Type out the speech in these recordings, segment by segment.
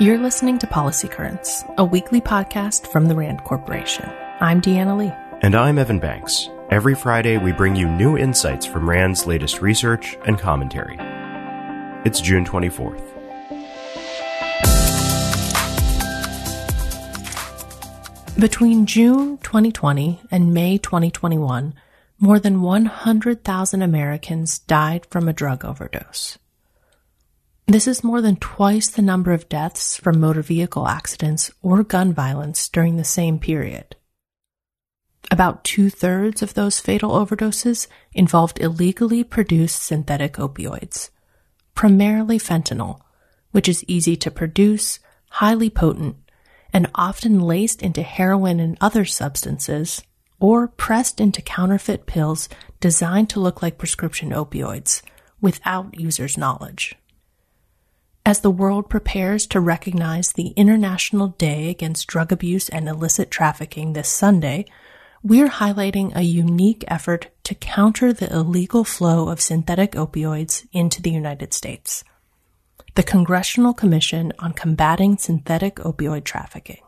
You're listening to Policy Currents, a weekly podcast from the RAND Corporation. I'm Deanna Lee. And I'm Evan Banks. Every Friday, we bring you new insights from RAND's latest research and commentary. It's June 24th. Between June 2020 and May 2021, more than 100,000 Americans died from a drug overdose. This is more than twice the number of deaths from motor vehicle accidents or gun violence during the same period. About two thirds of those fatal overdoses involved illegally produced synthetic opioids, primarily fentanyl, which is easy to produce, highly potent, and often laced into heroin and other substances, or pressed into counterfeit pills designed to look like prescription opioids without users' knowledge. As the world prepares to recognize the International Day Against Drug Abuse and Illicit Trafficking this Sunday, we're highlighting a unique effort to counter the illegal flow of synthetic opioids into the United States. The Congressional Commission on Combating Synthetic Opioid Trafficking.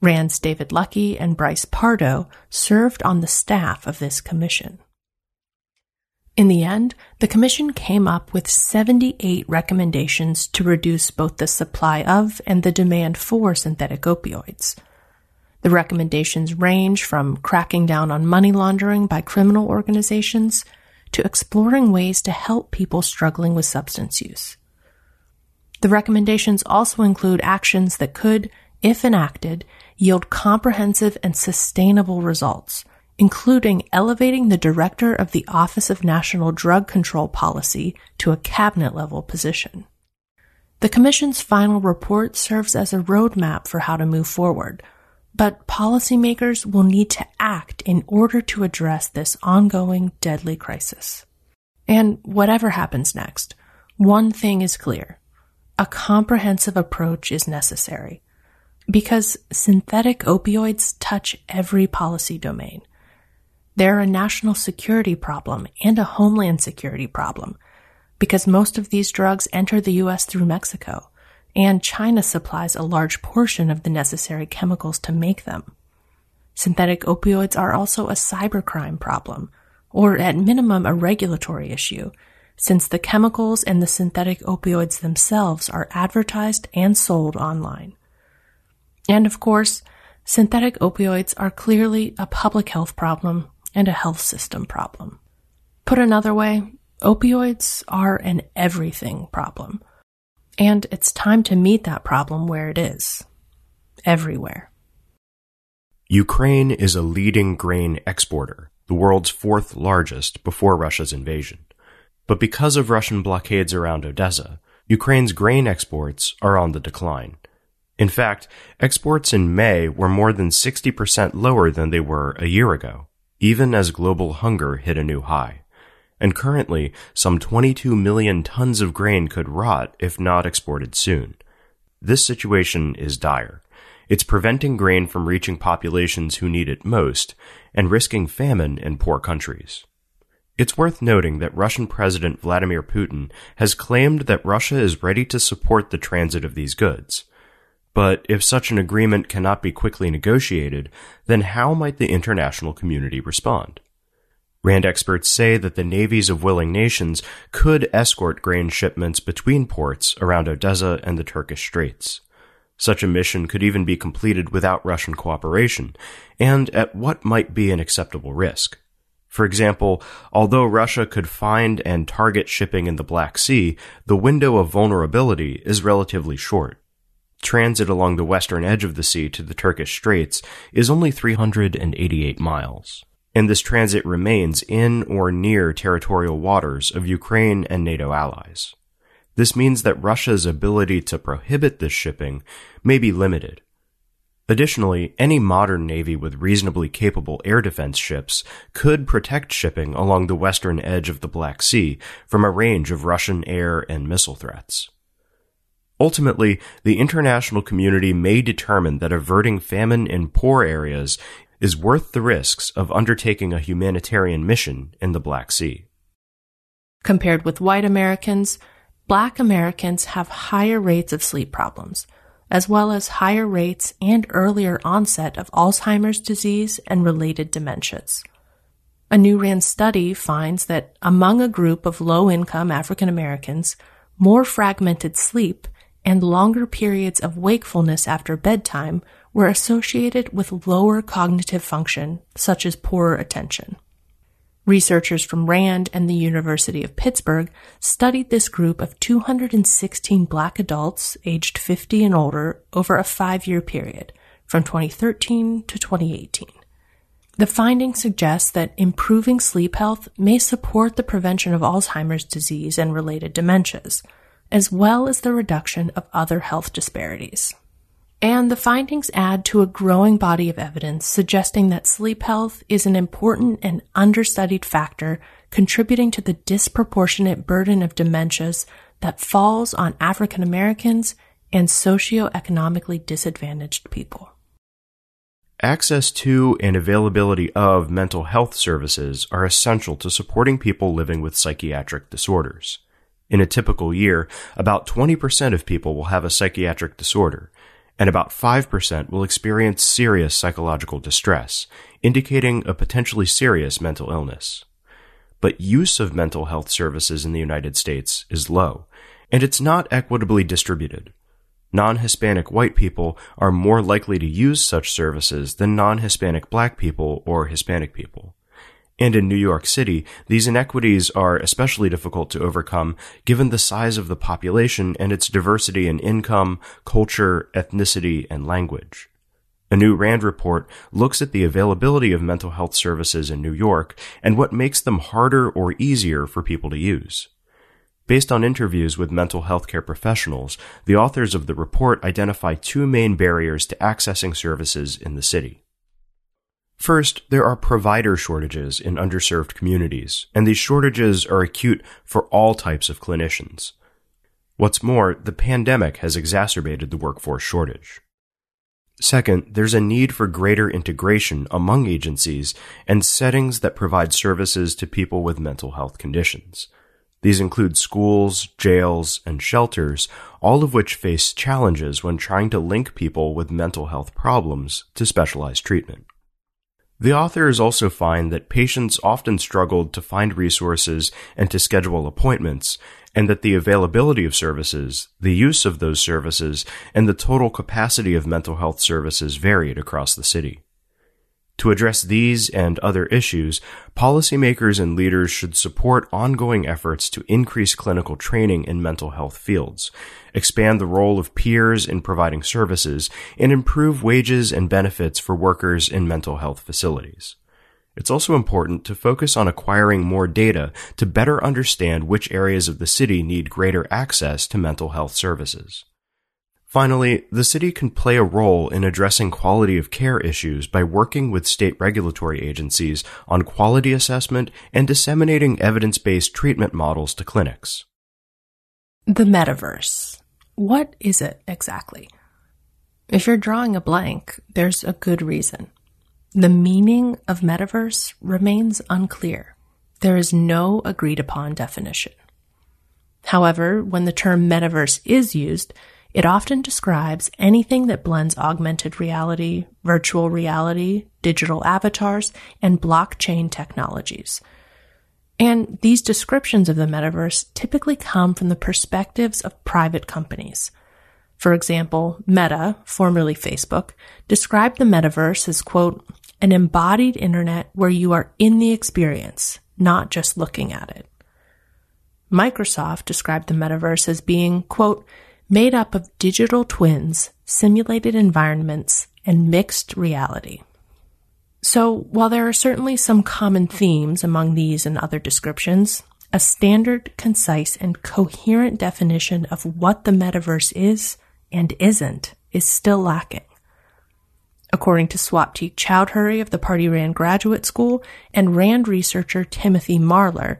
RAND's David Luckey and Bryce Pardo served on the staff of this commission. In the end, the Commission came up with 78 recommendations to reduce both the supply of and the demand for synthetic opioids. The recommendations range from cracking down on money laundering by criminal organizations to exploring ways to help people struggling with substance use. The recommendations also include actions that could, if enacted, yield comprehensive and sustainable results – including elevating the director of the Office of National Drug Control Policy to a cabinet level position. The Commission's final report serves as a roadmap for how to move forward, but policymakers will need to act in order to address this ongoing deadly crisis. And whatever happens next, one thing is clear. A comprehensive approach is necessary. Because synthetic opioids touch every policy domain they're a national security problem and a homeland security problem because most of these drugs enter the U.S. through Mexico, and China supplies a large portion of the necessary chemicals to make them. Synthetic opioids are also a cybercrime problem, or at minimum a regulatory issue, since the chemicals and the synthetic opioids themselves are advertised and sold online. And of course, synthetic opioids are clearly a public health problem and a health system problem. Put another way, opioids are an everything problem. And it's time to meet that problem where it is. Everywhere. Ukraine is a leading grain exporter, the world's fourth largest before Russia's invasion. But because of Russian blockades around Odessa, Ukraine's grain exports are on the decline. In fact, exports in May were more than 60% lower than they were a year ago even as global hunger hit a new high. And currently, some 22 million tons of grain could rot if not exported soon. This situation is dire. It's preventing grain from reaching populations who need it most and risking famine in poor countries. It's worth noting that Russian President Vladimir Putin has claimed that Russia is ready to support the transit of these goods. But if such an agreement cannot be quickly negotiated, then how might the international community respond? RAND experts say that the navies of willing nations could escort grain shipments between ports around Odessa and the Turkish Straits. Such a mission could even be completed without Russian cooperation, and at what might be an acceptable risk. For example, although Russia could find and target shipping in the Black Sea, the window of vulnerability is relatively short. Transit along the western edge of the sea to the Turkish Straits is only 388 miles, and this transit remains in or near territorial waters of Ukraine and NATO allies. This means that Russia's ability to prohibit this shipping may be limited. Additionally, any modern navy with reasonably capable air defense ships could protect shipping along the western edge of the Black Sea from a range of Russian air and missile threats. Ultimately, the international community may determine that averting famine in poor areas is worth the risks of undertaking a humanitarian mission in the Black Sea. Compared with white Americans, Black Americans have higher rates of sleep problems, as well as higher rates and earlier onset of Alzheimer's disease and related dementias. A new RAND study finds that among a group of low income African Americans, more fragmented sleep and longer periods of wakefulness after bedtime were associated with lower cognitive function, such as poorer attention. Researchers from RAND and the University of Pittsburgh studied this group of 216 black adults aged 50 and older over a five year period from 2013 to 2018. The findings suggest that improving sleep health may support the prevention of Alzheimer's disease and related dementias, as well as the reduction of other health disparities. And the findings add to a growing body of evidence suggesting that sleep health is an important and understudied factor contributing to the disproportionate burden of dementias that falls on African Americans and socioeconomically disadvantaged people. Access to and availability of mental health services are essential to supporting people living with psychiatric disorders. In a typical year, about 20% of people will have a psychiatric disorder, and about 5% will experience serious psychological distress, indicating a potentially serious mental illness. But use of mental health services in the United States is low, and it's not equitably distributed. Non-Hispanic white people are more likely to use such services than non-Hispanic black people or Hispanic people. And in New York City, these inequities are especially difficult to overcome given the size of the population and its diversity in income, culture, ethnicity, and language. A new RAND report looks at the availability of mental health services in New York and what makes them harder or easier for people to use. Based on interviews with mental health care professionals, the authors of the report identify two main barriers to accessing services in the city. First, there are provider shortages in underserved communities, and these shortages are acute for all types of clinicians. What's more, the pandemic has exacerbated the workforce shortage. Second, there's a need for greater integration among agencies and settings that provide services to people with mental health conditions. These include schools, jails, and shelters, all of which face challenges when trying to link people with mental health problems to specialized treatment. The authors also find that patients often struggled to find resources and to schedule appointments, and that the availability of services, the use of those services, and the total capacity of mental health services varied across the city. To address these and other issues, policymakers and leaders should support ongoing efforts to increase clinical training in mental health fields, expand the role of peers in providing services, and improve wages and benefits for workers in mental health facilities. It's also important to focus on acquiring more data to better understand which areas of the city need greater access to mental health services. Finally, the city can play a role in addressing quality of care issues by working with state regulatory agencies on quality assessment and disseminating evidence-based treatment models to clinics. The metaverse. What is it exactly? If you're drawing a blank, there's a good reason. The meaning of metaverse remains unclear. There is no agreed upon definition. However, when the term metaverse is used, it often describes anything that blends augmented reality, virtual reality, digital avatars, and blockchain technologies. And these descriptions of the metaverse typically come from the perspectives of private companies. For example, Meta, formerly Facebook, described the metaverse as, quote, an embodied internet where you are in the experience, not just looking at it. Microsoft described the metaverse as being, quote, made up of digital twins, simulated environments, and mixed reality. So, while there are certainly some common themes among these and other descriptions, a standard, concise, and coherent definition of what the metaverse is and isn't is still lacking. According to Swaptik Chowdhury of the Pardee Rand Graduate School and Rand researcher Timothy Marler,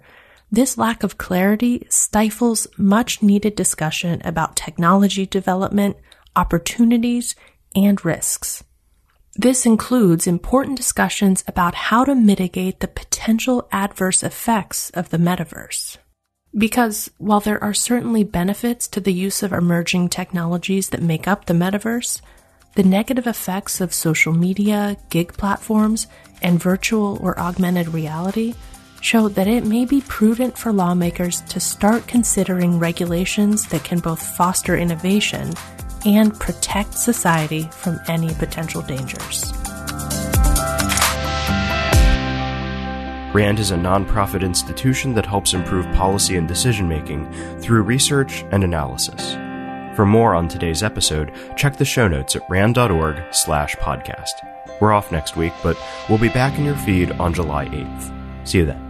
this lack of clarity stifles much needed discussion about technology development, opportunities, and risks. This includes important discussions about how to mitigate the potential adverse effects of the metaverse. Because while there are certainly benefits to the use of emerging technologies that make up the metaverse, the negative effects of social media, gig platforms, and virtual or augmented reality show that it may be prudent for lawmakers to start considering regulations that can both foster innovation and protect society from any potential dangers. RAND is a nonprofit institution that helps improve policy and decision making through research and analysis. For more on today's episode, check the show notes at rand.org slash podcast. We're off next week, but we'll be back in your feed on July 8th. See you then.